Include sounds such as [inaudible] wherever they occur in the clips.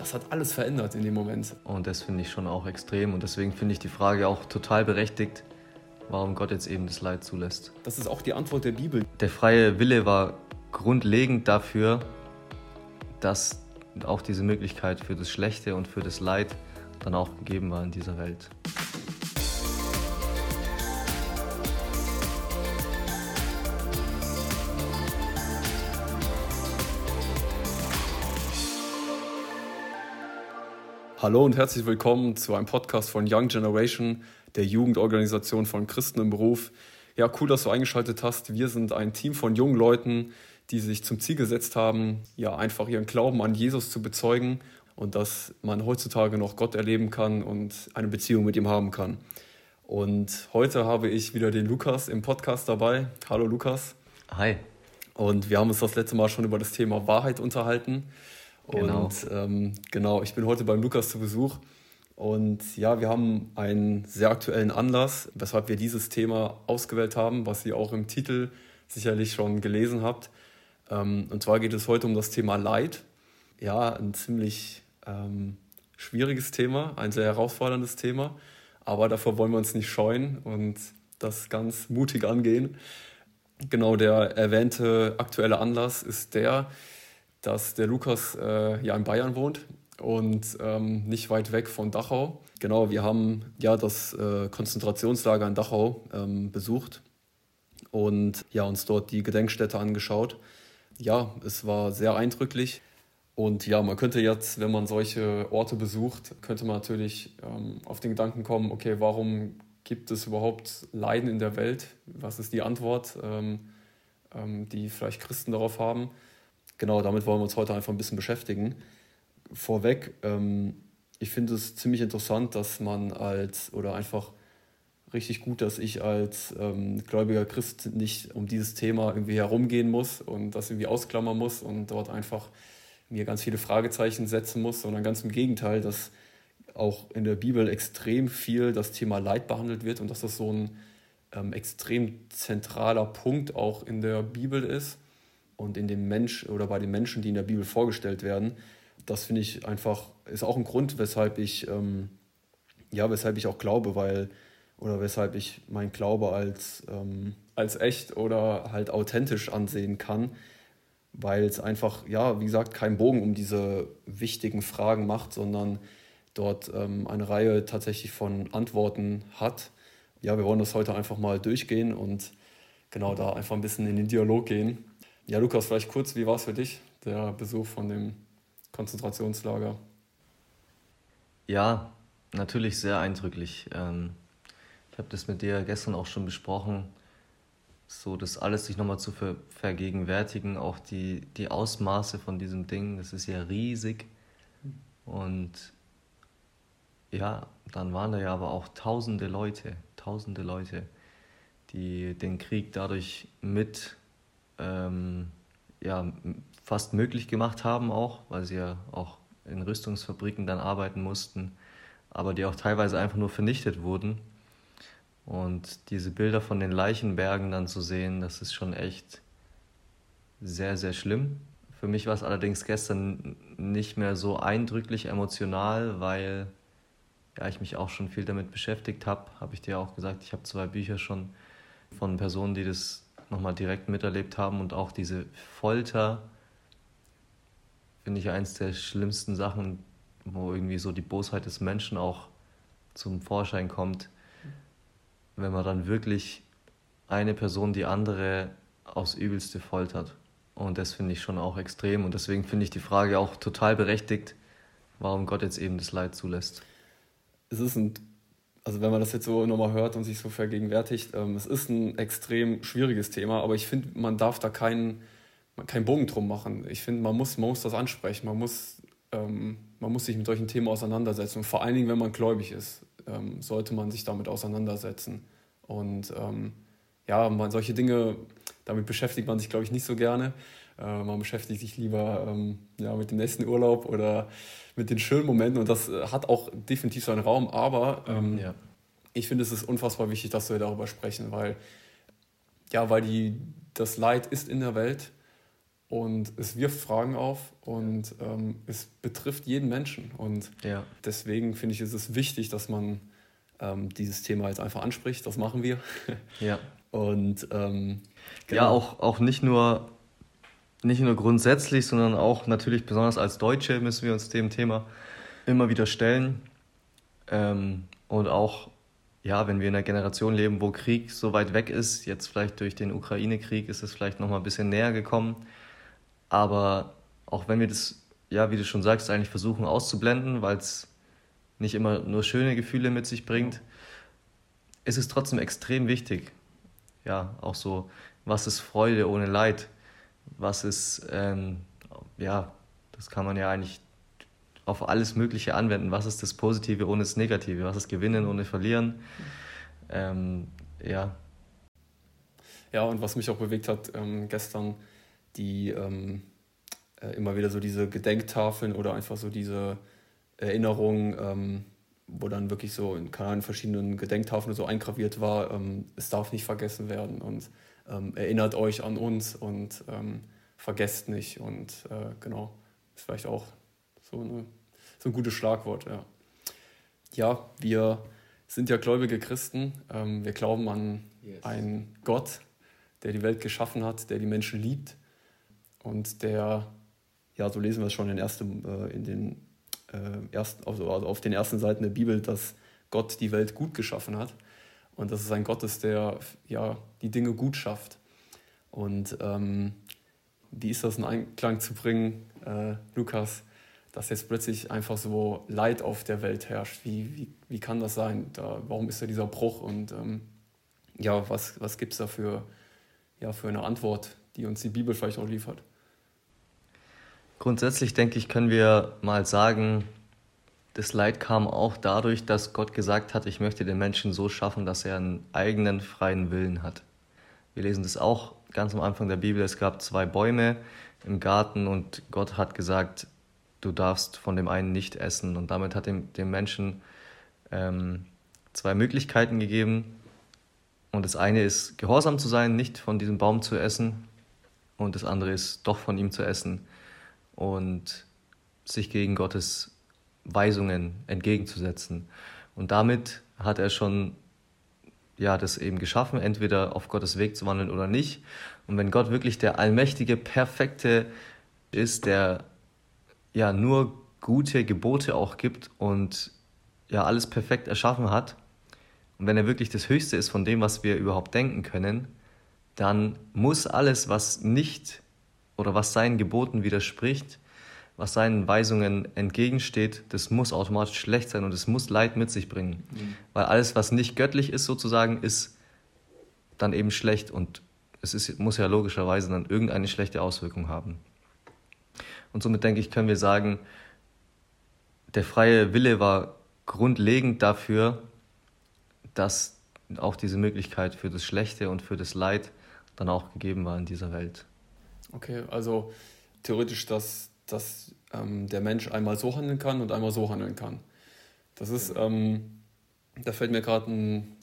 das hat alles verändert in dem Moment. Und das finde ich schon auch extrem. Und deswegen finde ich die Frage auch total berechtigt, warum Gott jetzt eben das Leid zulässt. Das ist auch die Antwort der Bibel. Der freie Wille war grundlegend dafür, dass auch diese Möglichkeit für das Schlechte und für das Leid dann auch gegeben war in dieser Welt. Hallo und herzlich willkommen zu einem Podcast von Young Generation, der Jugendorganisation von Christen im Beruf. Ja, cool, dass du eingeschaltet hast. Wir sind ein Team von jungen Leuten, die sich zum Ziel gesetzt haben, ja, einfach ihren Glauben an Jesus zu bezeugen und dass man heutzutage noch Gott erleben kann und eine Beziehung mit ihm haben kann. Und heute habe ich wieder den Lukas im Podcast dabei. Hallo Lukas. Hi. Und wir haben uns das letzte Mal schon über das Thema Wahrheit unterhalten. Genau. Und ähm, genau, ich bin heute beim Lukas zu Besuch. Und ja, wir haben einen sehr aktuellen Anlass, weshalb wir dieses Thema ausgewählt haben, was ihr auch im Titel sicherlich schon gelesen habt. Ähm, und zwar geht es heute um das Thema Leid. Ja, ein ziemlich ähm, schwieriges Thema, ein sehr herausforderndes Thema. Aber davor wollen wir uns nicht scheuen und das ganz mutig angehen. Genau der erwähnte aktuelle Anlass ist der, dass der Lukas äh, ja in Bayern wohnt und ähm, nicht weit weg von Dachau. Genau, wir haben ja das äh, Konzentrationslager in Dachau ähm, besucht und ja, uns dort die Gedenkstätte angeschaut. Ja, es war sehr eindrücklich. Und ja, man könnte jetzt, wenn man solche Orte besucht, könnte man natürlich ähm, auf den Gedanken kommen, okay, warum gibt es überhaupt Leiden in der Welt? Was ist die Antwort, ähm, ähm, die vielleicht Christen darauf haben? Genau, damit wollen wir uns heute einfach ein bisschen beschäftigen. Vorweg, ähm, ich finde es ziemlich interessant, dass man als, oder einfach richtig gut, dass ich als ähm, gläubiger Christ nicht um dieses Thema irgendwie herumgehen muss und das irgendwie ausklammern muss und dort einfach mir ganz viele Fragezeichen setzen muss, sondern ganz im Gegenteil, dass auch in der Bibel extrem viel das Thema Leid behandelt wird und dass das so ein ähm, extrem zentraler Punkt auch in der Bibel ist und in dem Mensch oder bei den Menschen, die in der Bibel vorgestellt werden. Das finde ich einfach, ist auch ein Grund, weshalb ich, ähm, ja, weshalb ich auch glaube, weil, oder weshalb ich mein Glaube als, ähm, als echt oder halt authentisch ansehen kann, weil es einfach, ja, wie gesagt, keinen Bogen um diese wichtigen Fragen macht, sondern dort ähm, eine Reihe tatsächlich von Antworten hat. Ja, wir wollen das heute einfach mal durchgehen und genau da einfach ein bisschen in den Dialog gehen. Ja, Lukas, vielleicht kurz, wie war es für dich, der Besuch von dem Konzentrationslager? Ja, natürlich sehr eindrücklich. Ähm, ich habe das mit dir gestern auch schon besprochen, so das alles sich nochmal zu vergegenwärtigen, auch die, die Ausmaße von diesem Ding, das ist ja riesig. Und ja, dann waren da ja aber auch tausende Leute, tausende Leute, die den Krieg dadurch mit ähm, ja, fast möglich gemacht haben auch, weil sie ja auch in Rüstungsfabriken dann arbeiten mussten, aber die auch teilweise einfach nur vernichtet wurden. Und diese Bilder von den Leichenbergen dann zu sehen, das ist schon echt sehr, sehr schlimm. Für mich war es allerdings gestern nicht mehr so eindrücklich emotional, weil ja, ich mich auch schon viel damit beschäftigt habe. Habe ich dir auch gesagt, ich habe zwei Bücher schon von Personen, die das nochmal direkt miterlebt haben und auch diese Folter finde ich eins der schlimmsten Sachen, wo irgendwie so die Bosheit des Menschen auch zum Vorschein kommt, wenn man dann wirklich eine Person die andere aufs Übelste foltert. Und das finde ich schon auch extrem. Und deswegen finde ich die Frage auch total berechtigt, warum Gott jetzt eben das Leid zulässt. Es ist ein also wenn man das jetzt so nochmal hört und sich so vergegenwärtigt, ähm, es ist ein extrem schwieriges Thema, aber ich finde, man darf da keinen, keinen Bogen drum machen. Ich finde, man muss, man muss das ansprechen, man muss, ähm, man muss sich mit solchen Themen auseinandersetzen. Und vor allen Dingen, wenn man gläubig ist, ähm, sollte man sich damit auseinandersetzen. Und ähm, ja, man, solche Dinge, damit beschäftigt man sich, glaube ich, nicht so gerne. Äh, man beschäftigt sich lieber ähm, ja, mit dem nächsten Urlaub oder mit den schönen Momenten und das äh, hat auch definitiv seinen Raum, aber ähm, ja. ich finde, es ist unfassbar wichtig, dass wir darüber sprechen, weil, ja, weil die, das Leid ist in der Welt und es wirft Fragen auf und ähm, es betrifft jeden Menschen. Und ja. deswegen finde ich, ist es wichtig, dass man ähm, dieses Thema jetzt einfach anspricht. Das machen wir. Ja. [laughs] Und ähm, genau. ja, auch, auch nicht nur nicht nur grundsätzlich, sondern auch natürlich besonders als Deutsche müssen wir uns dem Thema immer wieder stellen. Ähm, und auch, ja, wenn wir in einer Generation leben, wo Krieg so weit weg ist, jetzt vielleicht durch den Ukraine-Krieg ist es vielleicht nochmal ein bisschen näher gekommen. Aber auch wenn wir das, ja, wie du schon sagst, eigentlich versuchen auszublenden, weil es nicht immer nur schöne Gefühle mit sich bringt, ist es trotzdem extrem wichtig. Ja, auch so, was ist Freude ohne Leid? Was ist, ähm, ja, das kann man ja eigentlich auf alles Mögliche anwenden. Was ist das Positive ohne das Negative? Was ist Gewinnen ohne Verlieren? Ähm, ja. Ja, und was mich auch bewegt hat ähm, gestern, die ähm, äh, immer wieder so diese Gedenktafeln oder einfach so diese Erinnerungen, ähm, wo dann wirklich so in, keine verschiedenen Gedenktafeln so eingraviert war, ähm, es darf nicht vergessen werden und ähm, erinnert euch an uns und ähm, vergesst nicht und äh, genau, ist vielleicht auch so, eine, so ein gutes Schlagwort, ja. Ja, wir sind ja gläubige Christen, ähm, wir glauben an yes. einen Gott, der die Welt geschaffen hat, der die Menschen liebt und der, ja, so lesen wir es schon in, ersten, äh, in den äh, ersten, also, also auf den ersten Seiten der Bibel, dass Gott die Welt gut geschaffen hat und dass es ein Gott ist, der ja, die Dinge gut schafft. Und ähm, wie ist das in Einklang zu bringen, äh, Lukas, dass jetzt plötzlich einfach so Leid auf der Welt herrscht? Wie, wie, wie kann das sein? Da, warum ist da dieser Bruch? Und ähm, ja, was, was gibt es da für, ja, für eine Antwort, die uns die Bibel vielleicht auch liefert? Grundsätzlich denke ich, können wir mal sagen, das Leid kam auch dadurch, dass Gott gesagt hat, ich möchte den Menschen so schaffen, dass er einen eigenen freien Willen hat. Wir lesen das auch ganz am Anfang der Bibel. Es gab zwei Bäume im Garten und Gott hat gesagt, du darfst von dem einen nicht essen. Und damit hat dem, dem Menschen ähm, zwei Möglichkeiten gegeben. Und das eine ist, gehorsam zu sein, nicht von diesem Baum zu essen. Und das andere ist, doch von ihm zu essen und sich gegen Gottes Weisungen entgegenzusetzen. Und damit hat er schon ja, das eben geschaffen, entweder auf Gottes Weg zu wandeln oder nicht. Und wenn Gott wirklich der allmächtige, perfekte ist, der ja nur gute Gebote auch gibt und ja alles perfekt erschaffen hat, und wenn er wirklich das Höchste ist von dem, was wir überhaupt denken können, dann muss alles, was nicht oder was seinen Geboten widerspricht, was seinen Weisungen entgegensteht, das muss automatisch schlecht sein und es muss Leid mit sich bringen. Mhm. Weil alles, was nicht göttlich ist, sozusagen, ist dann eben schlecht und es ist, muss ja logischerweise dann irgendeine schlechte Auswirkung haben. Und somit denke ich, können wir sagen, der freie Wille war grundlegend dafür, dass auch diese Möglichkeit für das Schlechte und für das Leid dann auch gegeben war in dieser Welt. Okay, also theoretisch, dass, dass ähm, der Mensch einmal so handeln kann und einmal so handeln kann. Das ist, ähm, da fällt mir gerade ein,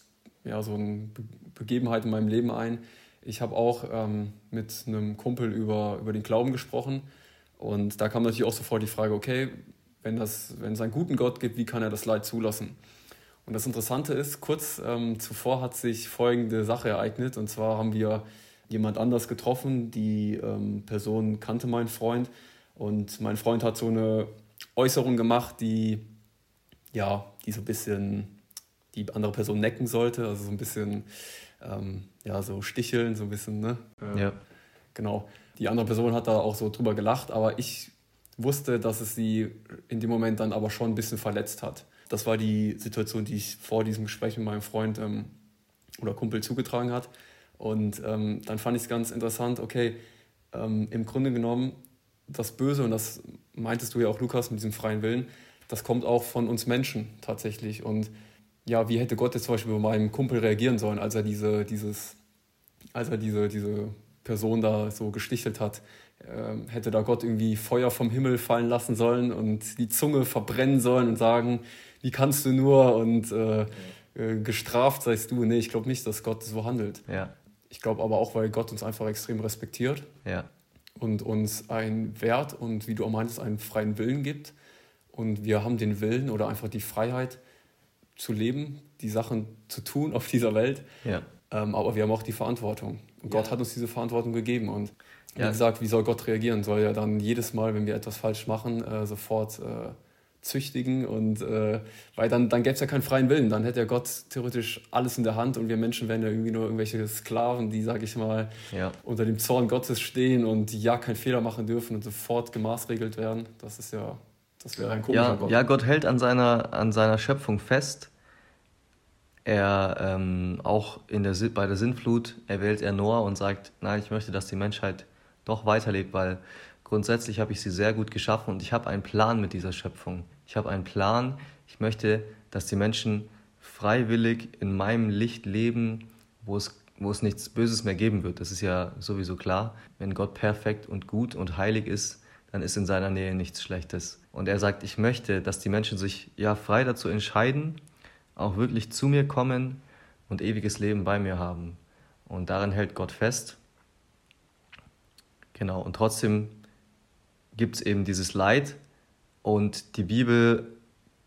ja, so eine Begebenheit in meinem Leben ein. Ich habe auch ähm, mit einem Kumpel über, über den Glauben gesprochen und da kam natürlich auch sofort die Frage, okay, wenn, das, wenn es einen guten Gott gibt, wie kann er das Leid zulassen? Und das Interessante ist, kurz ähm, zuvor hat sich folgende Sache ereignet und zwar haben wir jemand anders getroffen. Die ähm, Person kannte meinen Freund und mein Freund hat so eine Äußerung gemacht, die ja, die so ein bisschen die andere Person necken sollte, also so ein bisschen ähm, ja, so sticheln, so ein bisschen, ne? Äh, ja. Genau. Die andere Person hat da auch so drüber gelacht, aber ich wusste, dass es sie in dem Moment dann aber schon ein bisschen verletzt hat. Das war die Situation, die ich vor diesem Gespräch mit meinem Freund ähm, oder Kumpel zugetragen hat. Und ähm, dann fand ich es ganz interessant, okay, ähm, im Grunde genommen, das Böse, und das meintest du ja auch, Lukas, mit diesem freien Willen, das kommt auch von uns Menschen tatsächlich. Und ja, wie hätte Gott jetzt zum Beispiel bei meinem Kumpel reagieren sollen, als er diese, dieses, als er diese, diese Person da so gestichelt hat? Ähm, hätte da Gott irgendwie Feuer vom Himmel fallen lassen sollen und die Zunge verbrennen sollen und sagen, wie kannst du nur und äh, äh, gestraft seist du? Nee, ich glaube nicht, dass Gott so handelt. Ja. Ich glaube aber auch, weil Gott uns einfach extrem respektiert. Ja. und uns einen Wert und wie du auch meintest, einen freien Willen gibt. Und wir haben den Willen oder einfach die Freiheit zu leben, die Sachen zu tun auf dieser Welt. Ja. Ähm, aber wir haben auch die Verantwortung. Und ja. Gott hat uns diese Verantwortung gegeben. Und wie ja. gesagt, wie soll Gott reagieren? Soll er dann jedes Mal, wenn wir etwas falsch machen, äh, sofort äh, züchtigen? Und äh, weil dann, dann gäbe es ja keinen freien Willen. Dann hätte ja Gott theoretisch alles in der Hand und wir Menschen wären ja irgendwie nur irgendwelche Sklaven, die, sag ich mal, ja. unter dem Zorn Gottes stehen und ja keinen Fehler machen dürfen und sofort gemaßregelt werden. Das ist ja, das wäre ein komischer ja, Gott. Ja, Gott hält an seiner, an seiner Schöpfung fest er ähm, auch in der, bei der Sintflut erwählt er Noah und sagt, nein, ich möchte, dass die Menschheit doch weiterlebt, weil grundsätzlich habe ich sie sehr gut geschaffen und ich habe einen Plan mit dieser Schöpfung. Ich habe einen Plan, ich möchte, dass die Menschen freiwillig in meinem Licht leben, wo es, wo es nichts Böses mehr geben wird. Das ist ja sowieso klar. Wenn Gott perfekt und gut und heilig ist, dann ist in seiner Nähe nichts Schlechtes. Und er sagt, ich möchte, dass die Menschen sich ja frei dazu entscheiden, auch wirklich zu mir kommen und ewiges Leben bei mir haben. Und daran hält Gott fest. Genau, und trotzdem gibt es eben dieses Leid und die Bibel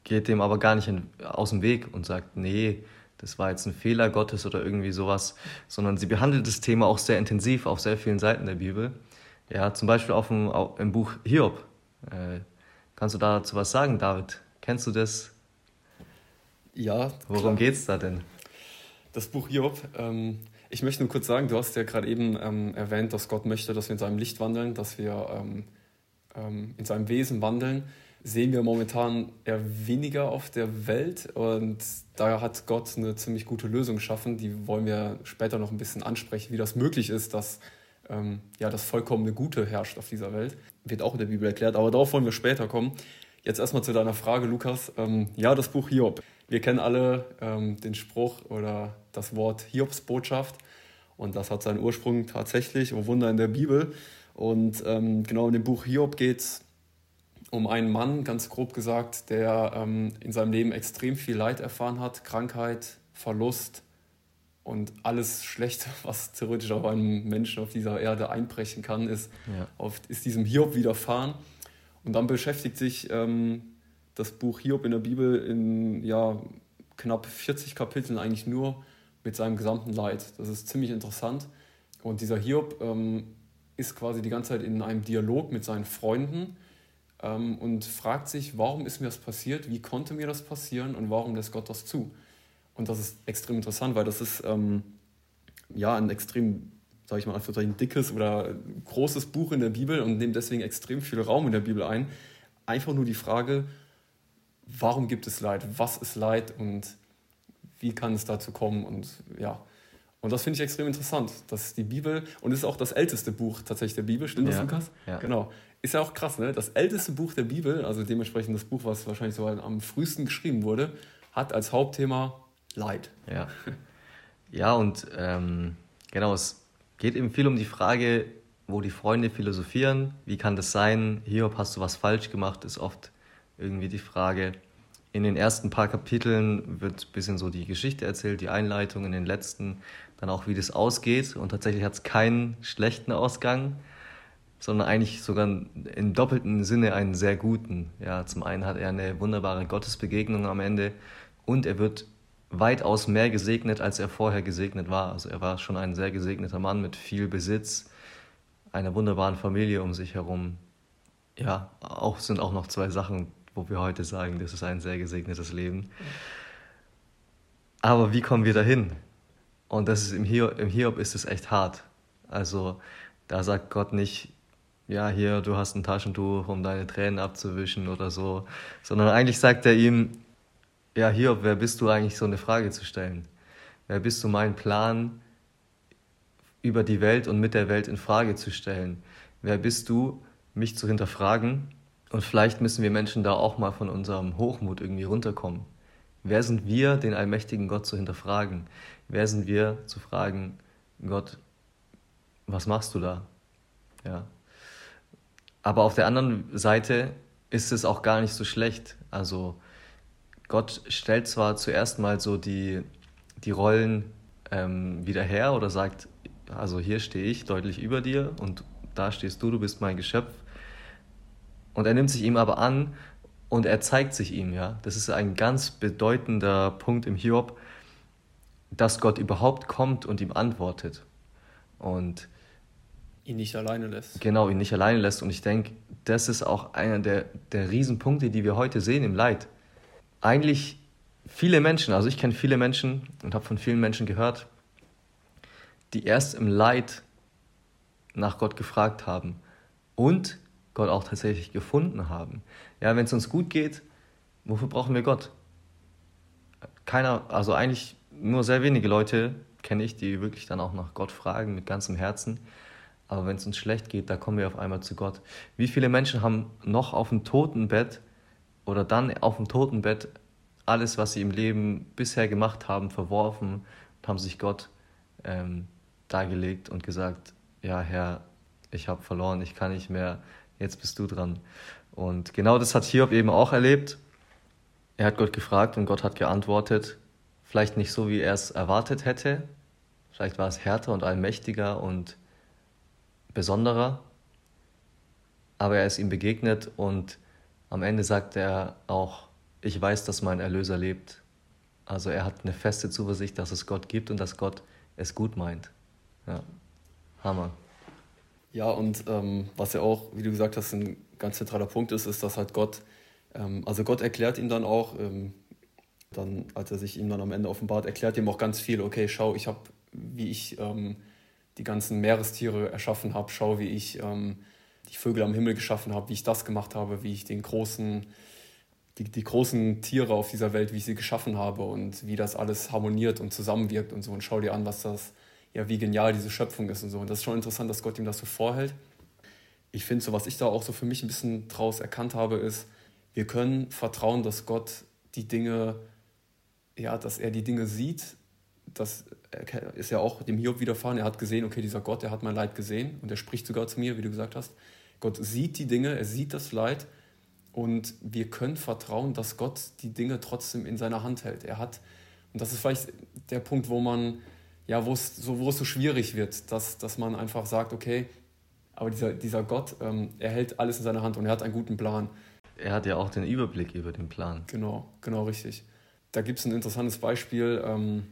geht dem aber gar nicht in, aus dem Weg und sagt, nee, das war jetzt ein Fehler Gottes oder irgendwie sowas, sondern sie behandelt das Thema auch sehr intensiv auf sehr vielen Seiten der Bibel. Ja, zum Beispiel auf dem, auf, im Buch Hiob. Äh, kannst du dazu was sagen, David? Kennst du das? Ja. Worum geht es da denn? Das Buch Job. Ähm, ich möchte nur kurz sagen, du hast ja gerade eben ähm, erwähnt, dass Gott möchte, dass wir in seinem Licht wandeln, dass wir ähm, ähm, in seinem Wesen wandeln. Sehen wir momentan eher weniger auf der Welt und da hat Gott eine ziemlich gute Lösung geschaffen. Die wollen wir später noch ein bisschen ansprechen, wie das möglich ist, dass ähm, ja, das vollkommene Gute herrscht auf dieser Welt. Wird auch in der Bibel erklärt, aber darauf wollen wir später kommen. Jetzt erstmal zu deiner Frage, Lukas. Ähm, ja, das Buch Hiob. Wir kennen alle ähm, den Spruch oder das Wort Hiobsbotschaft. Und das hat seinen Ursprung tatsächlich, oh Wunder, in der Bibel. Und ähm, genau in dem Buch Hiob geht es um einen Mann, ganz grob gesagt, der ähm, in seinem Leben extrem viel Leid erfahren hat. Krankheit, Verlust und alles Schlechte, [laughs] was theoretisch auf einen Menschen auf dieser Erde einbrechen kann, ist, ja. auf, ist diesem Hiob widerfahren. Und dann beschäftigt sich ähm, das Buch Hiob in der Bibel in ja, knapp 40 Kapiteln eigentlich nur mit seinem gesamten Leid. Das ist ziemlich interessant. Und dieser Hiob ähm, ist quasi die ganze Zeit in einem Dialog mit seinen Freunden ähm, und fragt sich, warum ist mir das passiert, wie konnte mir das passieren und warum lässt Gott das zu? Und das ist extrem interessant, weil das ist ähm, ja ein extrem, sage ich mal, ein dickes oder großes Buch in der Bibel und nimmt deswegen extrem viel Raum in der Bibel ein. Einfach nur die Frage, warum gibt es Leid, was ist Leid und wie kann es dazu kommen und ja. Und das finde ich extrem interessant, dass die Bibel, und es ist auch das älteste Buch tatsächlich der Bibel, stimmt das, ja, Lukas? Ja. Genau. Ist ja auch krass, ne? Das älteste Buch der Bibel, also dementsprechend das Buch, was wahrscheinlich so am frühesten geschrieben wurde, hat als Hauptthema Leid. Ja. Ja, und ähm, genau, es geht eben viel um die Frage, wo die Freunde philosophieren, wie kann das sein, Hiob, hast du was falsch gemacht, ist oft irgendwie die Frage. In den ersten paar Kapiteln wird ein bisschen so die Geschichte erzählt, die Einleitung, in den letzten dann auch, wie das ausgeht. Und tatsächlich hat es keinen schlechten Ausgang, sondern eigentlich sogar im doppelten Sinne einen sehr guten. Ja, zum einen hat er eine wunderbare Gottesbegegnung am Ende und er wird weitaus mehr gesegnet, als er vorher gesegnet war. Also er war schon ein sehr gesegneter Mann mit viel Besitz, einer wunderbaren Familie um sich herum. Ja, auch sind auch noch zwei Sachen wo wir heute sagen, das ist ein sehr gesegnetes Leben. Aber wie kommen wir dahin? Und das ist im Hiob, im Hiob ist es echt hart. Also da sagt Gott nicht, ja, hier, du hast ein Taschentuch, um deine Tränen abzuwischen oder so, sondern eigentlich sagt er ihm, ja, Hiob, wer bist du eigentlich, so eine Frage zu stellen? Wer bist du, meinen Plan über die Welt und mit der Welt in Frage zu stellen? Wer bist du, mich zu hinterfragen und vielleicht müssen wir Menschen da auch mal von unserem Hochmut irgendwie runterkommen. Wer sind wir, den allmächtigen Gott zu hinterfragen? Wer sind wir zu fragen, Gott, was machst du da? Ja. Aber auf der anderen Seite ist es auch gar nicht so schlecht. Also Gott stellt zwar zuerst mal so die, die Rollen ähm, wieder her oder sagt, also hier stehe ich deutlich über dir und da stehst du, du bist mein Geschöpf. Und er nimmt sich ihm aber an und er zeigt sich ihm, ja. Das ist ein ganz bedeutender Punkt im Hiob, dass Gott überhaupt kommt und ihm antwortet. Und ihn nicht alleine lässt. Genau, ihn nicht alleine lässt. Und ich denke, das ist auch einer der, der Riesenpunkte, die wir heute sehen im Leid. Eigentlich viele Menschen, also ich kenne viele Menschen und habe von vielen Menschen gehört, die erst im Leid nach Gott gefragt haben und Gott auch tatsächlich gefunden haben. Ja, wenn es uns gut geht, wofür brauchen wir Gott? Keiner, also eigentlich nur sehr wenige Leute kenne ich, die wirklich dann auch nach Gott fragen mit ganzem Herzen. Aber wenn es uns schlecht geht, da kommen wir auf einmal zu Gott. Wie viele Menschen haben noch auf dem Totenbett oder dann auf dem Totenbett alles, was sie im Leben bisher gemacht haben, verworfen und haben sich Gott ähm, dargelegt und gesagt, ja Herr, ich habe verloren, ich kann nicht mehr, jetzt bist du dran. Und genau das hat Hiob eben auch erlebt. Er hat Gott gefragt und Gott hat geantwortet. Vielleicht nicht so, wie er es erwartet hätte. Vielleicht war es härter und allmächtiger und besonderer. Aber er ist ihm begegnet und am Ende sagt er auch, ich weiß, dass mein Erlöser lebt. Also er hat eine feste Zuversicht, dass es Gott gibt und dass Gott es gut meint. Ja, Hammer. Ja, und ähm, was ja auch, wie du gesagt hast, ein ganz zentraler Punkt ist, ist, dass halt Gott, ähm, also Gott erklärt ihm dann auch, ähm, dann, als er sich ihm dann am Ende offenbart, erklärt ihm auch ganz viel, okay, schau, ich habe, wie ich ähm, die ganzen Meerestiere erschaffen habe, schau, wie ich ähm, die Vögel am Himmel geschaffen habe, wie ich das gemacht habe, wie ich den großen die, die großen Tiere auf dieser Welt, wie ich sie geschaffen habe und wie das alles harmoniert und zusammenwirkt und so. Und schau dir an, was das, ja, wie genial diese Schöpfung ist und so. Und das ist schon interessant, dass Gott ihm das so vorhält. Ich finde, so was ich da auch so für mich ein bisschen draus erkannt habe, ist, wir können vertrauen, dass Gott die Dinge, ja, dass er die Dinge sieht. Das ist ja auch dem Hiob widerfahren. Er hat gesehen, okay, dieser Gott, der hat mein Leid gesehen und er spricht sogar zu mir, wie du gesagt hast. Gott sieht die Dinge, er sieht das Leid und wir können vertrauen, dass Gott die Dinge trotzdem in seiner Hand hält. Er hat, und das ist vielleicht der Punkt, wo man, ja, wo es so, wo es so schwierig wird, dass, dass man einfach sagt, okay, aber dieser, dieser Gott, ähm, er hält alles in seiner Hand und er hat einen guten Plan. Er hat ja auch den Überblick über den Plan. Genau, genau richtig. Da gibt es ein interessantes Beispiel, ähm,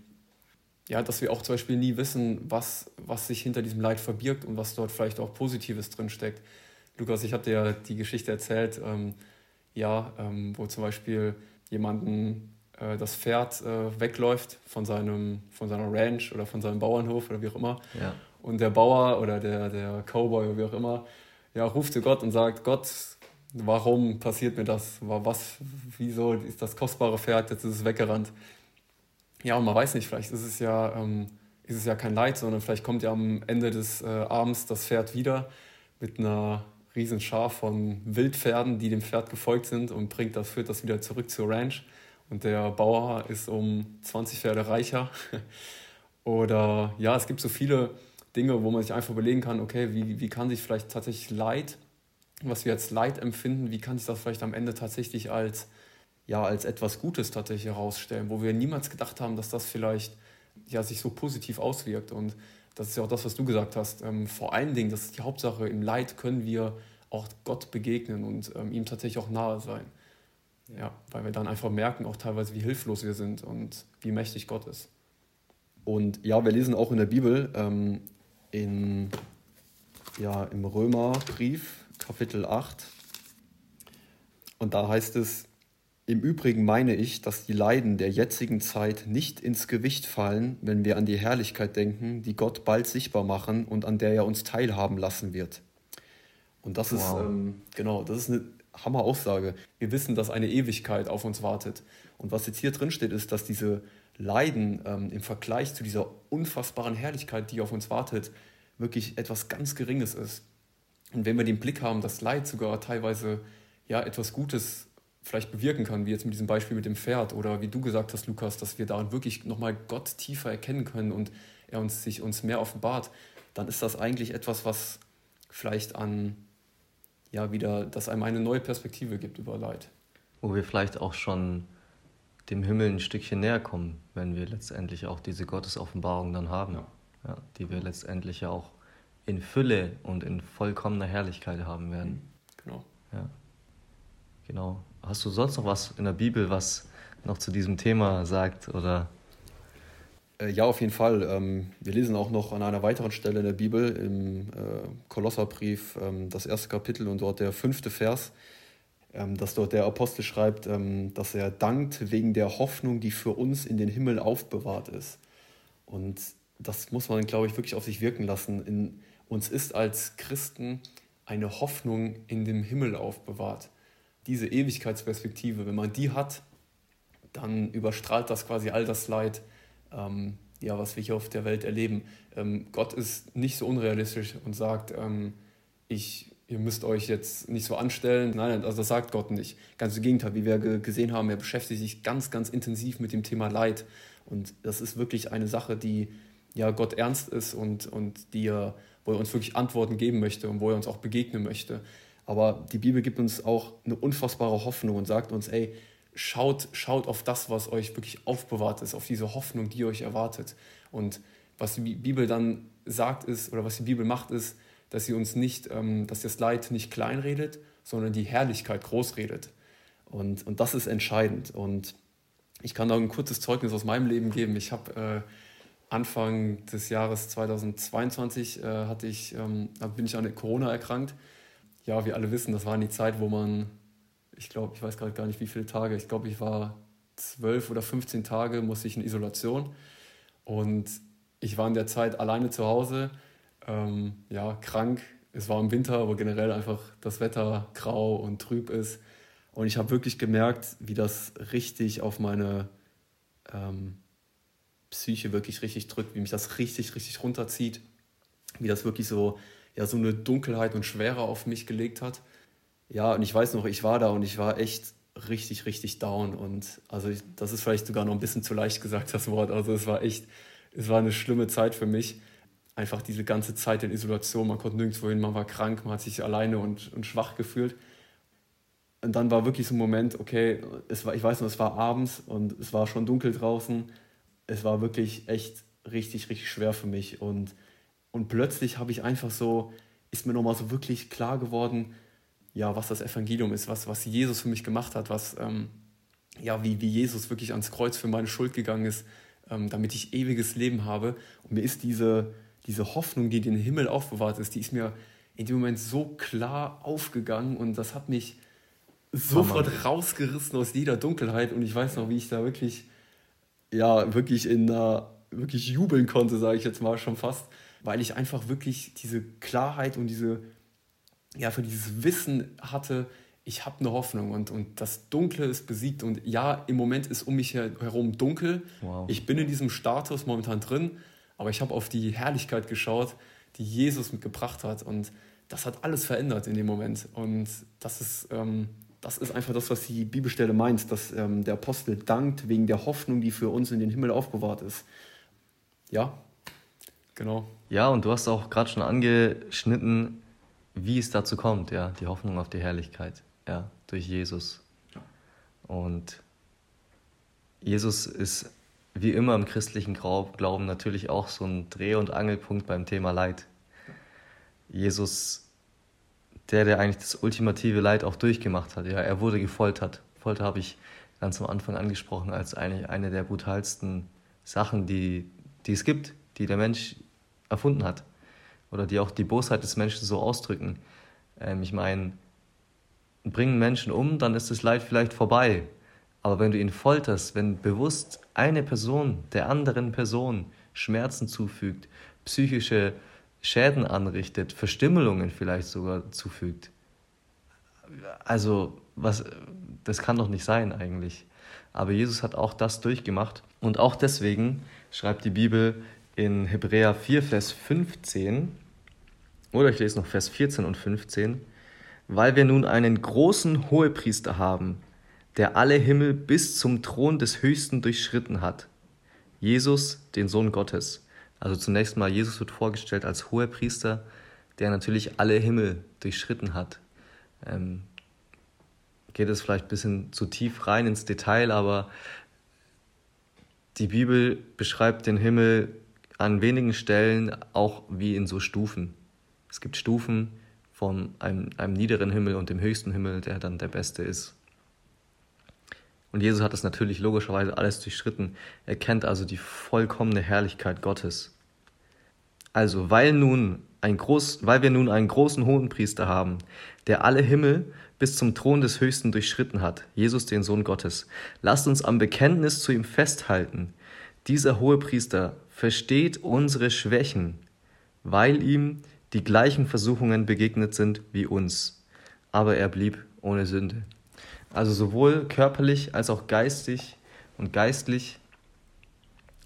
ja, dass wir auch zum Beispiel nie wissen, was, was sich hinter diesem Leid verbirgt und was dort vielleicht auch Positives drinsteckt. Lukas, ich habe dir ja die Geschichte erzählt, ähm, ja, ähm, wo zum Beispiel jemanden äh, das Pferd äh, wegläuft von, seinem, von seiner Ranch oder von seinem Bauernhof oder wie auch immer. Ja. Und der Bauer oder der, der Cowboy oder wie auch immer, ja, ruft zu Gott und sagt, Gott, warum passiert mir das? Was, wieso ist das kostbare Pferd, jetzt ist es weggerannt? Ja, und man weiß nicht, vielleicht ist es ja, ähm, ist es ja kein Leid, sondern vielleicht kommt ja am Ende des äh, Abends das Pferd wieder mit einer Riesenschar von Wildpferden, die dem Pferd gefolgt sind und bringt das, führt das wieder zurück zur Ranch. Und der Bauer ist um 20 Pferde reicher. [laughs] Oder ja, es gibt so viele Dinge, wo man sich einfach überlegen kann, okay, wie, wie kann sich vielleicht tatsächlich Leid, was wir als Leid empfinden, wie kann sich das vielleicht am Ende tatsächlich als, ja, als etwas Gutes tatsächlich herausstellen, wo wir niemals gedacht haben, dass das vielleicht ja, sich so positiv auswirkt. Und das ist ja auch das, was du gesagt hast. Ähm, vor allen Dingen, das ist die Hauptsache, im Leid können wir auch Gott begegnen und ähm, ihm tatsächlich auch nahe sein. Ja, weil wir dann einfach merken, auch teilweise, wie hilflos wir sind und wie mächtig Gott ist. Und ja, wir lesen auch in der Bibel ähm, in, ja, im Römerbrief, Kapitel 8. Und da heißt es, im Übrigen meine ich, dass die Leiden der jetzigen Zeit nicht ins Gewicht fallen, wenn wir an die Herrlichkeit denken, die Gott bald sichtbar machen und an der er uns teilhaben lassen wird. Und das wow. ist ähm, genau, das ist eine Hammer-Aussage. Wir wissen, dass eine Ewigkeit auf uns wartet. Und was jetzt hier drin steht, ist, dass diese Leiden ähm, im Vergleich zu dieser unfassbaren Herrlichkeit, die auf uns wartet, wirklich etwas ganz Geringes ist. Und wenn wir den Blick haben, dass Leid sogar teilweise ja etwas Gutes vielleicht bewirken kann, wie jetzt mit diesem Beispiel mit dem Pferd oder wie du gesagt hast, Lukas, dass wir darin wirklich nochmal Gott tiefer erkennen können und er uns sich uns mehr offenbart, dann ist das eigentlich etwas, was vielleicht an ja wieder, dass einem eine neue Perspektive gibt über Leid. Wo wir vielleicht auch schon dem Himmel ein Stückchen näher kommen, wenn wir letztendlich auch diese Gottesoffenbarung dann haben, ja. Ja, die wir letztendlich ja auch in Fülle und in vollkommener Herrlichkeit haben werden. Mhm. Genau. Ja. Genau. Hast du sonst noch was in der Bibel, was noch zu diesem Thema sagt oder? Äh, ja, auf jeden Fall. Ähm, wir lesen auch noch an einer weiteren Stelle in der Bibel im äh, Kolosserbrief ähm, das erste Kapitel und dort der fünfte Vers, ähm, dass dort der Apostel schreibt, dass er dankt wegen der Hoffnung, die für uns in den Himmel aufbewahrt ist. Und das muss man, glaube ich, wirklich auf sich wirken lassen. In uns ist als Christen eine Hoffnung in dem Himmel aufbewahrt. Diese Ewigkeitsperspektive, wenn man die hat, dann überstrahlt das quasi all das Leid, ähm, ja, was wir hier auf der Welt erleben. Ähm, Gott ist nicht so unrealistisch und sagt, ähm, ich, ihr müsst euch jetzt nicht so anstellen. Nein, also das sagt Gott nicht. Ganz im Gegenteil, wie wir gesehen haben, er beschäftigt sich ganz, ganz intensiv mit dem Thema Leid. Und das ist wirklich eine Sache, die ja, Gott ernst ist und, und die er, wo er uns wirklich Antworten geben möchte und wo er uns auch begegnen möchte. Aber die Bibel gibt uns auch eine unfassbare Hoffnung und sagt uns, ey, schaut, schaut auf das, was euch wirklich aufbewahrt ist, auf diese Hoffnung, die euch erwartet. Und was die Bibel dann sagt ist, oder was die Bibel macht, ist, dass sie uns nicht, ähm, dass das Leid nicht kleinredet, sondern die Herrlichkeit großredet. Und, und das ist entscheidend. Und ich kann da ein kurzes Zeugnis aus meinem Leben geben. Ich habe äh, Anfang des Jahres 2022 äh, hatte ich, ähm, bin ich an Corona erkrankt. Ja, wie alle wissen, das war die Zeit, wo man ich glaube, ich weiß gerade gar nicht, wie viele Tage, ich glaube, ich war zwölf oder 15 Tage, musste ich in Isolation. Und ich war in der Zeit alleine zu Hause, ähm, ja, krank. Es war im Winter, wo generell einfach das Wetter grau und trüb ist. Und ich habe wirklich gemerkt, wie das richtig auf meine ähm, Psyche wirklich richtig drückt, wie mich das richtig, richtig runterzieht, wie das wirklich so, ja, so eine Dunkelheit und Schwere auf mich gelegt hat. Ja, und ich weiß noch, ich war da und ich war echt richtig, richtig down. Und also ich, das ist vielleicht sogar noch ein bisschen zu leicht gesagt, das Wort. Also es war echt, es war eine schlimme Zeit für mich. Einfach diese ganze Zeit in Isolation, man konnte nirgendwo hin, man war krank, man hat sich alleine und, und schwach gefühlt. Und dann war wirklich so ein Moment, okay, es war, ich weiß noch, es war abends und es war schon dunkel draußen. Es war wirklich echt richtig, richtig schwer für mich. Und, und plötzlich habe ich einfach so, ist mir nochmal so wirklich klar geworden, ja, was das Evangelium ist, was, was Jesus für mich gemacht hat, was, ähm, ja, wie, wie Jesus wirklich ans Kreuz für meine Schuld gegangen ist, ähm, damit ich ewiges Leben habe. Und mir ist diese, diese Hoffnung, die in den Himmel aufbewahrt ist, die ist mir in dem Moment so klar aufgegangen und das hat mich sofort rausgerissen aus jeder Dunkelheit und ich weiß noch, wie ich da wirklich, ja, wirklich in einer, wirklich jubeln konnte, sage ich jetzt mal schon fast, weil ich einfach wirklich diese Klarheit und diese ja, für dieses Wissen hatte, ich habe eine Hoffnung und, und das Dunkle ist besiegt. Und ja, im Moment ist um mich herum dunkel. Wow. Ich bin in diesem Status momentan drin, aber ich habe auf die Herrlichkeit geschaut, die Jesus mitgebracht hat. Und das hat alles verändert in dem Moment. Und das ist, ähm, das ist einfach das, was die Bibelstelle meint, dass ähm, der Apostel dankt wegen der Hoffnung, die für uns in den Himmel aufbewahrt ist. Ja, genau. Ja, und du hast auch gerade schon angeschnitten, wie es dazu kommt, ja, die Hoffnung auf die Herrlichkeit, ja, durch Jesus. Und Jesus ist wie immer im christlichen Glauben natürlich auch so ein Dreh- und Angelpunkt beim Thema Leid. Jesus, der, der eigentlich das ultimative Leid auch durchgemacht hat, ja, er wurde gefoltert. Folter habe ich ganz am Anfang angesprochen als eine, eine der brutalsten Sachen, die, die es gibt, die der Mensch erfunden hat oder die auch die Bosheit des Menschen so ausdrücken. Ähm, ich meine, bringen Menschen um, dann ist das Leid vielleicht vorbei. Aber wenn du ihn folterst, wenn bewusst eine Person der anderen Person Schmerzen zufügt, psychische Schäden anrichtet, Verstümmelungen vielleicht sogar zufügt, also was, das kann doch nicht sein eigentlich. Aber Jesus hat auch das durchgemacht und auch deswegen schreibt die Bibel in Hebräer 4, Vers 15, oder ich lese noch Vers 14 und 15, weil wir nun einen großen Hohepriester haben, der alle Himmel bis zum Thron des Höchsten durchschritten hat. Jesus, den Sohn Gottes. Also zunächst mal, Jesus wird vorgestellt als Hohepriester, der natürlich alle Himmel durchschritten hat. Ähm, geht es vielleicht ein bisschen zu tief rein ins Detail, aber die Bibel beschreibt den Himmel an wenigen Stellen auch wie in so Stufen. Es gibt Stufen von einem, einem niederen Himmel und dem höchsten Himmel, der dann der beste ist. Und Jesus hat das natürlich logischerweise alles durchschritten. Er kennt also die vollkommene Herrlichkeit Gottes. Also, weil nun ein groß, weil wir nun einen großen Hohenpriester haben, der alle Himmel bis zum Thron des Höchsten durchschritten hat, Jesus den Sohn Gottes, lasst uns am Bekenntnis zu ihm festhalten. Dieser Hohepriester versteht unsere Schwächen, weil ihm die gleichen Versuchungen begegnet sind wie uns, aber er blieb ohne Sünde. Also sowohl körperlich als auch geistig und geistlich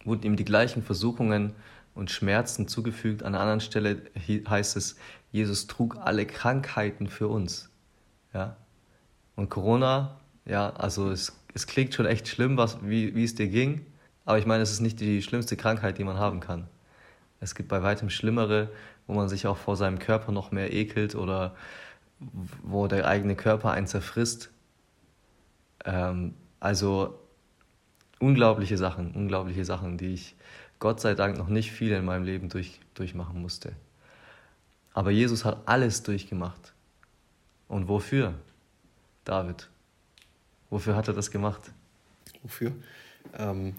wurden ihm die gleichen Versuchungen und Schmerzen zugefügt. An einer anderen Stelle heißt es, Jesus trug alle Krankheiten für uns. Ja? Und Corona, ja, also es, es klingt schon echt schlimm, was, wie, wie es dir ging, aber ich meine, es ist nicht die schlimmste Krankheit, die man haben kann. Es gibt bei weitem schlimmere, wo man sich auch vor seinem Körper noch mehr ekelt oder wo der eigene Körper einen zerfrisst. Ähm, also unglaubliche Sachen, unglaubliche Sachen, die ich Gott sei Dank noch nicht viel in meinem Leben durch, durchmachen musste. Aber Jesus hat alles durchgemacht. Und wofür, David? Wofür hat er das gemacht? Wofür? Ähm,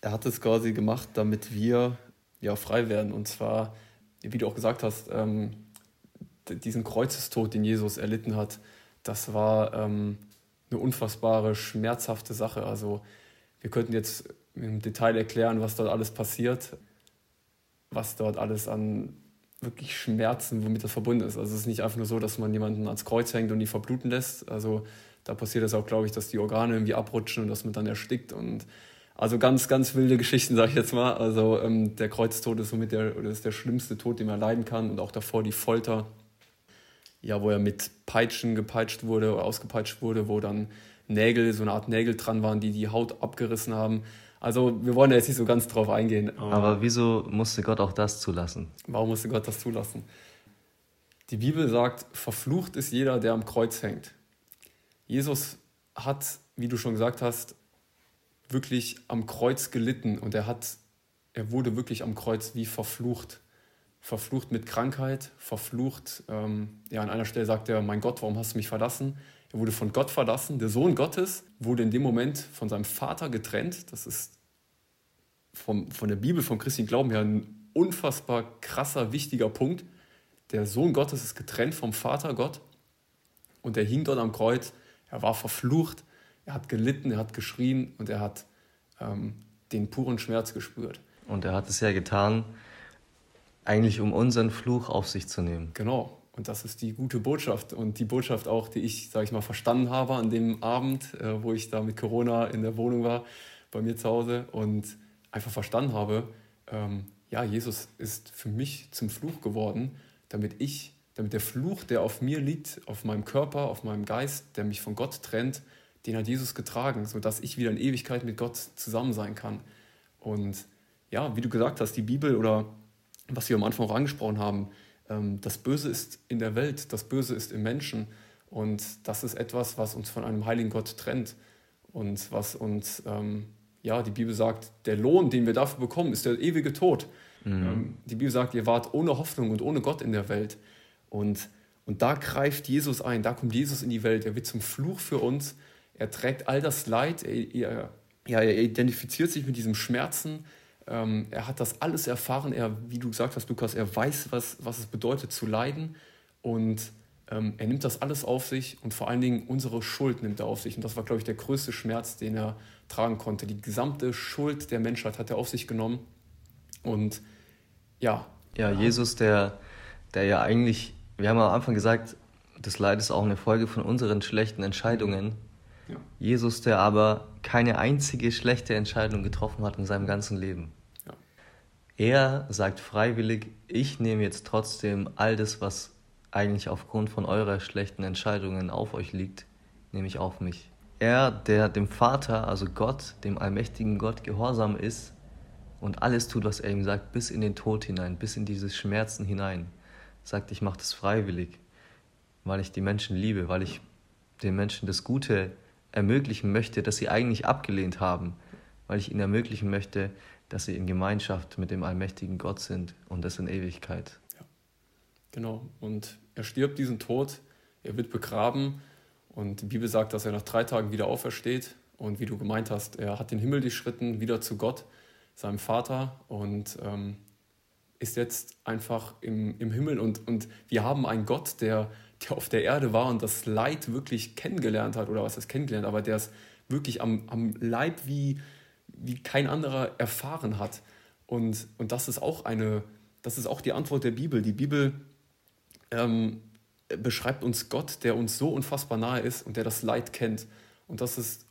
er hat es quasi gemacht, damit wir ja frei werden. Und zwar, wie du auch gesagt hast, ähm, diesen Kreuzestod, den Jesus erlitten hat, das war ähm, eine unfassbare, schmerzhafte Sache. Also wir könnten jetzt im Detail erklären, was dort alles passiert, was dort alles an wirklich Schmerzen, womit das verbunden ist. Also es ist nicht einfach nur so, dass man jemanden ans Kreuz hängt und ihn verbluten lässt. Also da passiert es auch, glaube ich, dass die Organe irgendwie abrutschen und dass man dann erstickt und also ganz, ganz wilde Geschichten, sage ich jetzt mal. Also ähm, der Kreuztod ist somit der, ist der schlimmste Tod, den man leiden kann und auch davor die Folter, ja, wo er mit Peitschen gepeitscht wurde oder ausgepeitscht wurde, wo dann Nägel, so eine Art Nägel dran waren, die die Haut abgerissen haben. Also wir wollen da jetzt nicht so ganz drauf eingehen. Aber wieso musste Gott auch das zulassen? Warum musste Gott das zulassen? Die Bibel sagt, verflucht ist jeder, der am Kreuz hängt. Jesus hat, wie du schon gesagt hast, wirklich am Kreuz gelitten und er hat, er wurde wirklich am Kreuz wie verflucht. Verflucht mit Krankheit, verflucht, ähm, ja, an einer Stelle sagt er, mein Gott, warum hast du mich verlassen? Er wurde von Gott verlassen. Der Sohn Gottes wurde in dem Moment von seinem Vater getrennt. Das ist vom, von der Bibel, vom christlichen Glauben her ein unfassbar krasser, wichtiger Punkt. Der Sohn Gottes ist getrennt vom Vater Gott und er hing dort am Kreuz. Er war verflucht, er hat gelitten, er hat geschrien und er hat ähm, den puren Schmerz gespürt. Und er hat es ja getan, eigentlich um unseren Fluch auf sich zu nehmen. Genau. Und das ist die gute Botschaft und die Botschaft auch, die ich, sage ich mal, verstanden habe an dem Abend, äh, wo ich da mit Corona in der Wohnung war, bei mir zu Hause und einfach verstanden habe, ähm, ja, Jesus ist für mich zum Fluch geworden, damit ich, damit der Fluch, der auf mir liegt, auf meinem Körper, auf meinem Geist, der mich von Gott trennt, den hat Jesus getragen, sodass ich wieder in Ewigkeit mit Gott zusammen sein kann. Und ja, wie du gesagt hast, die Bibel oder was wir am Anfang auch angesprochen haben, ähm, das Böse ist in der Welt, das Böse ist im Menschen. Und das ist etwas, was uns von einem heiligen Gott trennt. Und was uns, ähm, ja, die Bibel sagt, der Lohn, den wir dafür bekommen, ist der ewige Tod. Mhm. Ähm, die Bibel sagt, ihr wart ohne Hoffnung und ohne Gott in der Welt. Und, und da greift Jesus ein, da kommt Jesus in die Welt. Er wird zum Fluch für uns. Er trägt all das Leid. Er, er, ja, er identifiziert sich mit diesem Schmerzen. Ähm, er hat das alles erfahren. Er, wie du gesagt hast, Lukas, er weiß, was, was es bedeutet zu leiden. Und ähm, er nimmt das alles auf sich und vor allen Dingen unsere Schuld nimmt er auf sich. Und das war, glaube ich, der größte Schmerz, den er tragen konnte. Die gesamte Schuld der Menschheit hat er auf sich genommen. Und ja. Ja, Jesus, der, der ja eigentlich, wir haben am Anfang gesagt, das Leid ist auch eine Folge von unseren schlechten Entscheidungen. Ja. Jesus, der aber keine einzige schlechte Entscheidung getroffen hat in seinem ganzen Leben. Ja. Er sagt freiwillig, ich nehme jetzt trotzdem all das, was eigentlich aufgrund von eurer schlechten Entscheidungen auf euch liegt, nehme ich auf mich. Er, der dem Vater, also Gott, dem allmächtigen Gott, gehorsam ist und alles tut, was er ihm sagt, bis in den Tod hinein, bis in dieses Schmerzen hinein, sagt, ich mache das freiwillig, weil ich die Menschen liebe, weil ich den Menschen das Gute ermöglichen möchte, das sie eigentlich abgelehnt haben, weil ich ihnen ermöglichen möchte, dass sie in Gemeinschaft mit dem allmächtigen Gott sind und das in Ewigkeit. Genau. Und er stirbt diesen Tod, er wird begraben und die Bibel sagt, dass er nach drei Tagen wieder aufersteht. Und wie du gemeint hast, er hat den Himmel durchschritten, wieder zu Gott, seinem Vater und ähm, ist jetzt einfach im, im Himmel. Und, und wir haben einen Gott, der, der auf der Erde war und das Leid wirklich kennengelernt hat, oder was heißt kennengelernt, aber der es wirklich am, am Leib wie, wie kein anderer erfahren hat. Und, und das ist auch eine, das ist auch die Antwort der Bibel. Die Bibel ähm, beschreibt uns Gott, der uns so unfassbar nahe ist und der das Leid kennt. Und das ist,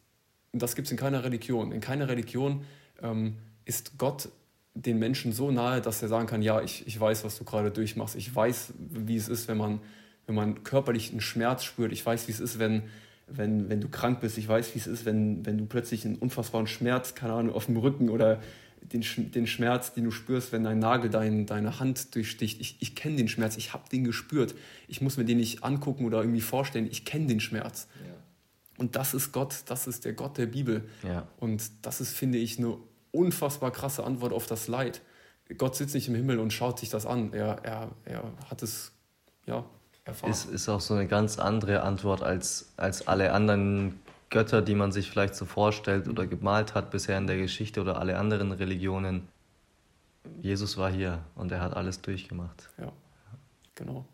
das gibt es in keiner Religion. In keiner Religion ähm, ist Gott den Menschen so nahe, dass er sagen kann, ja, ich, ich weiß, was du gerade durchmachst. Ich weiß, wie es ist, wenn man, wenn man körperlich einen Schmerz spürt. Ich weiß, wie es ist, wenn, wenn, wenn du krank bist. Ich weiß, wie es ist, wenn, wenn du plötzlich einen unfassbaren Schmerz, keine Ahnung, auf dem Rücken oder den, den Schmerz, den du spürst, wenn dein Nagel dein, deine Hand durchsticht. Ich, ich kenne den Schmerz, ich habe den gespürt. Ich muss mir den nicht angucken oder irgendwie vorstellen. Ich kenne den Schmerz. Ja. Und das ist Gott, das ist der Gott der Bibel. Ja. Und das ist, finde ich, eine unfassbar krasse Antwort auf das Leid. Gott sitzt nicht im Himmel und schaut sich das an. Er, er, er hat es ja, erfahren. Ist, ist auch so eine ganz andere Antwort als, als alle anderen Götter, die man sich vielleicht so vorstellt oder gemalt hat bisher in der Geschichte oder alle anderen Religionen. Jesus war hier und er hat alles durchgemacht. Ja, genau.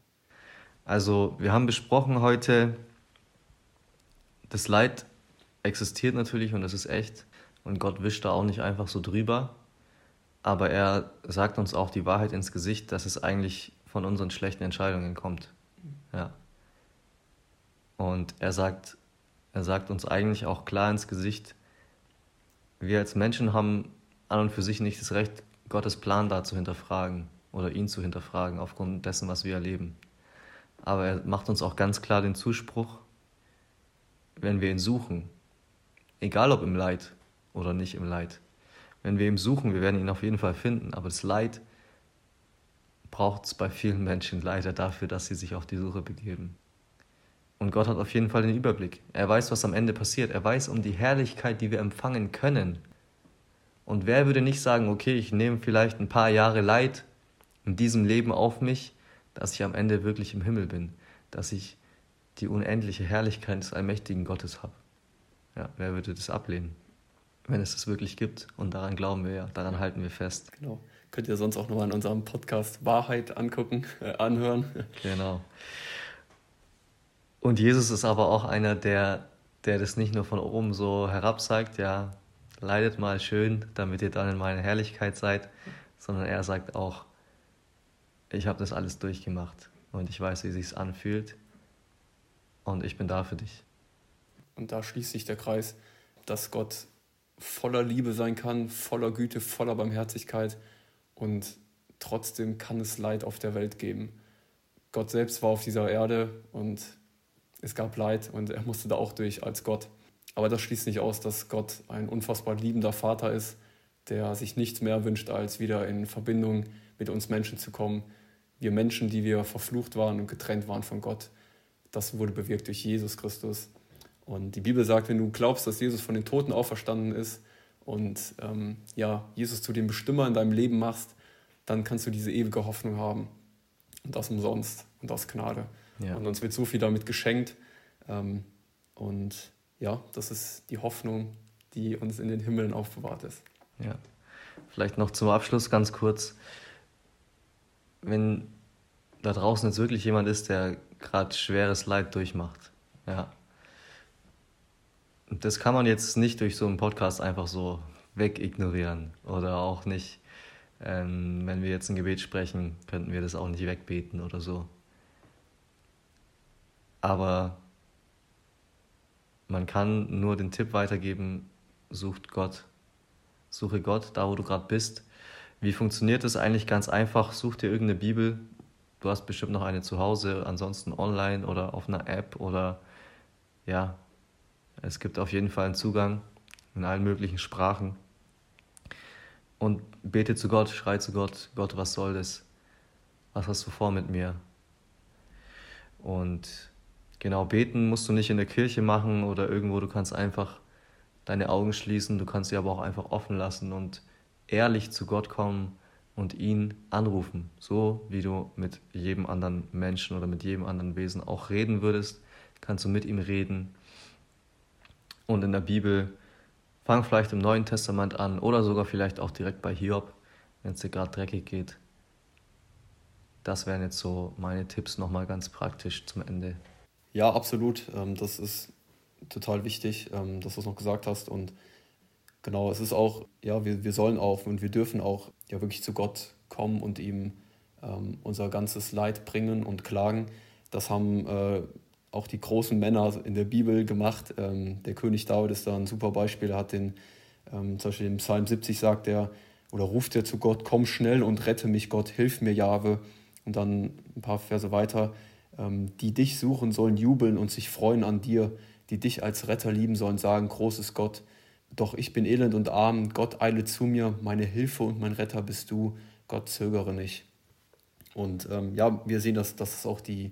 Also wir haben besprochen heute, das Leid existiert natürlich und es ist echt und Gott wischt da auch nicht einfach so drüber, aber er sagt uns auch die Wahrheit ins Gesicht, dass es eigentlich von unseren schlechten Entscheidungen kommt. Ja. Und er sagt, er sagt uns eigentlich auch klar ins Gesicht, wir als Menschen haben an und für sich nicht das Recht, Gottes Plan da zu hinterfragen oder ihn zu hinterfragen aufgrund dessen, was wir erleben. Aber er macht uns auch ganz klar den Zuspruch, wenn wir ihn suchen, egal ob im Leid oder nicht im Leid, wenn wir ihn suchen, wir werden ihn auf jeden Fall finden, aber das Leid braucht es bei vielen Menschen leider dafür, dass sie sich auf die Suche begeben. Und Gott hat auf jeden Fall den Überblick. Er weiß, was am Ende passiert. Er weiß um die Herrlichkeit, die wir empfangen können. Und wer würde nicht sagen, okay, ich nehme vielleicht ein paar Jahre Leid in diesem Leben auf mich, dass ich am Ende wirklich im Himmel bin, dass ich die unendliche Herrlichkeit des allmächtigen Gottes habe. Ja, wer würde das ablehnen? Wenn es das wirklich gibt. Und daran glauben wir ja, daran halten wir fest. Genau. Könnt ihr sonst auch nochmal in unserem Podcast Wahrheit angucken, äh, anhören. Genau. Und Jesus ist aber auch einer, der, der das nicht nur von oben so herab sagt, ja, leidet mal schön, damit ihr dann in meiner Herrlichkeit seid, sondern er sagt auch, ich habe das alles durchgemacht und ich weiß, wie sich's anfühlt und ich bin da für dich. Und da schließt sich der Kreis, dass Gott voller Liebe sein kann, voller Güte, voller Barmherzigkeit und trotzdem kann es Leid auf der Welt geben. Gott selbst war auf dieser Erde und es gab Leid und er musste da auch durch als Gott. Aber das schließt nicht aus, dass Gott ein unfassbar liebender Vater ist, der sich nichts mehr wünscht, als wieder in Verbindung mit uns Menschen zu kommen. Wir Menschen, die wir verflucht waren und getrennt waren von Gott, das wurde bewirkt durch Jesus Christus. Und die Bibel sagt, wenn du glaubst, dass Jesus von den Toten auferstanden ist und ähm, ja, Jesus zu dem Bestimmer in deinem Leben machst, dann kannst du diese ewige Hoffnung haben. Und das umsonst und aus Gnade. Ja. Und uns wird so viel damit geschenkt. Ähm, und ja, das ist die Hoffnung, die uns in den Himmeln aufbewahrt ist. Ja. Vielleicht noch zum Abschluss ganz kurz. Wenn da draußen jetzt wirklich jemand ist, der gerade schweres Leid durchmacht, ja. Das kann man jetzt nicht durch so einen Podcast einfach so wegignorieren oder auch nicht, ähm, wenn wir jetzt ein Gebet sprechen, könnten wir das auch nicht wegbeten oder so. Aber man kann nur den Tipp weitergeben, sucht Gott. Suche Gott, da wo du gerade bist. Wie funktioniert das eigentlich? Ganz einfach, such dir irgendeine Bibel. Du hast bestimmt noch eine zu Hause, ansonsten online oder auf einer App oder ja, es gibt auf jeden Fall einen Zugang in allen möglichen Sprachen. Und bete zu Gott, schrei zu Gott, Gott, was soll das? Was hast du vor mit mir? Und Genau, beten musst du nicht in der Kirche machen oder irgendwo, du kannst einfach deine Augen schließen, du kannst sie aber auch einfach offen lassen und ehrlich zu Gott kommen, und ihn anrufen, so wie du mit jedem anderen Menschen oder mit jedem anderen Wesen auch reden würdest, kannst du mit ihm reden. Und in der Bibel fang vielleicht im Neuen Testament an oder sogar vielleicht auch direkt bei Hiob, wenn es dir gerade dreckig geht. Das wären jetzt so meine Tipps nochmal ganz praktisch zum Ende. Ja, absolut. Ähm, das ist total wichtig, ähm, dass du es noch gesagt hast. Und genau, es ist auch, ja, wir, wir sollen auch und wir dürfen auch ja wirklich zu Gott kommen und ihm ähm, unser ganzes Leid bringen und klagen. Das haben äh, auch die großen Männer in der Bibel gemacht. Ähm, der König David ist da ein super Beispiel. Er hat den, ähm, zum Beispiel im Psalm 70 sagt er, oder ruft er zu Gott, komm schnell und rette mich, Gott, hilf mir, Jahwe. Und dann ein paar Verse weiter, ähm, die dich suchen, sollen jubeln und sich freuen an dir, die dich als Retter lieben sollen, sagen, großes Gott. Doch ich bin elend und arm, Gott eile zu mir, meine Hilfe und mein Retter bist du, Gott zögere nicht. Und ähm, ja, wir sehen, dass, es auch die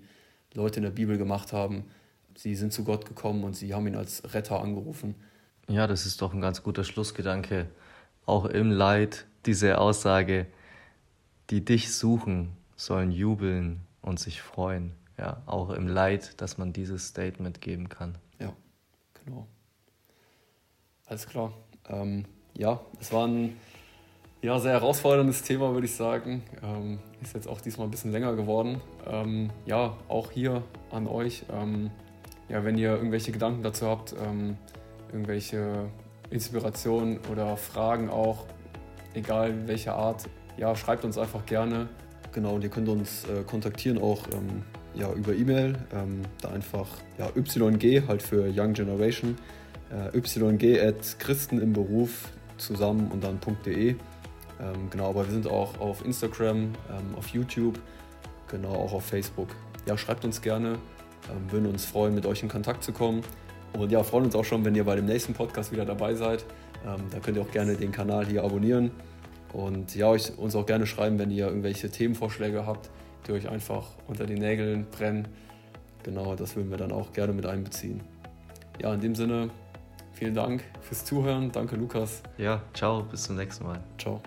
Leute in der Bibel gemacht haben. Sie sind zu Gott gekommen und sie haben ihn als Retter angerufen. Ja, das ist doch ein ganz guter Schlussgedanke. Auch im Leid diese Aussage, die dich suchen, sollen jubeln und sich freuen. Ja, auch im Leid, dass man dieses Statement geben kann. Ja, genau. Alles klar. Ähm, ja, es war ein ja, sehr herausforderndes Thema, würde ich sagen. Ähm, ist jetzt auch diesmal ein bisschen länger geworden. Ähm, ja, auch hier an euch. Ähm, ja, wenn ihr irgendwelche Gedanken dazu habt, ähm, irgendwelche Inspirationen oder Fragen auch, egal welcher Art, ja, schreibt uns einfach gerne. Genau, und ihr könnt uns äh, kontaktieren auch ähm, ja, über E-Mail. Ähm, da einfach ja, YG halt für Young Generation. Äh, YG at Christen im Beruf zusammen und dann .de. Ähm, genau, aber wir sind auch auf Instagram, ähm, auf YouTube, genau auch auf Facebook. Ja, schreibt uns gerne, ähm, würden uns freuen, mit euch in Kontakt zu kommen. Und ja, freuen uns auch schon, wenn ihr bei dem nächsten Podcast wieder dabei seid. Ähm, da könnt ihr auch gerne den Kanal hier abonnieren. Und ja, euch, uns auch gerne schreiben, wenn ihr irgendwelche Themenvorschläge habt, die euch einfach unter den Nägeln brennen. Genau, das würden wir dann auch gerne mit einbeziehen. Ja, in dem Sinne, vielen Dank fürs Zuhören. Danke, Lukas. Ja, ciao, bis zum nächsten Mal. Ciao.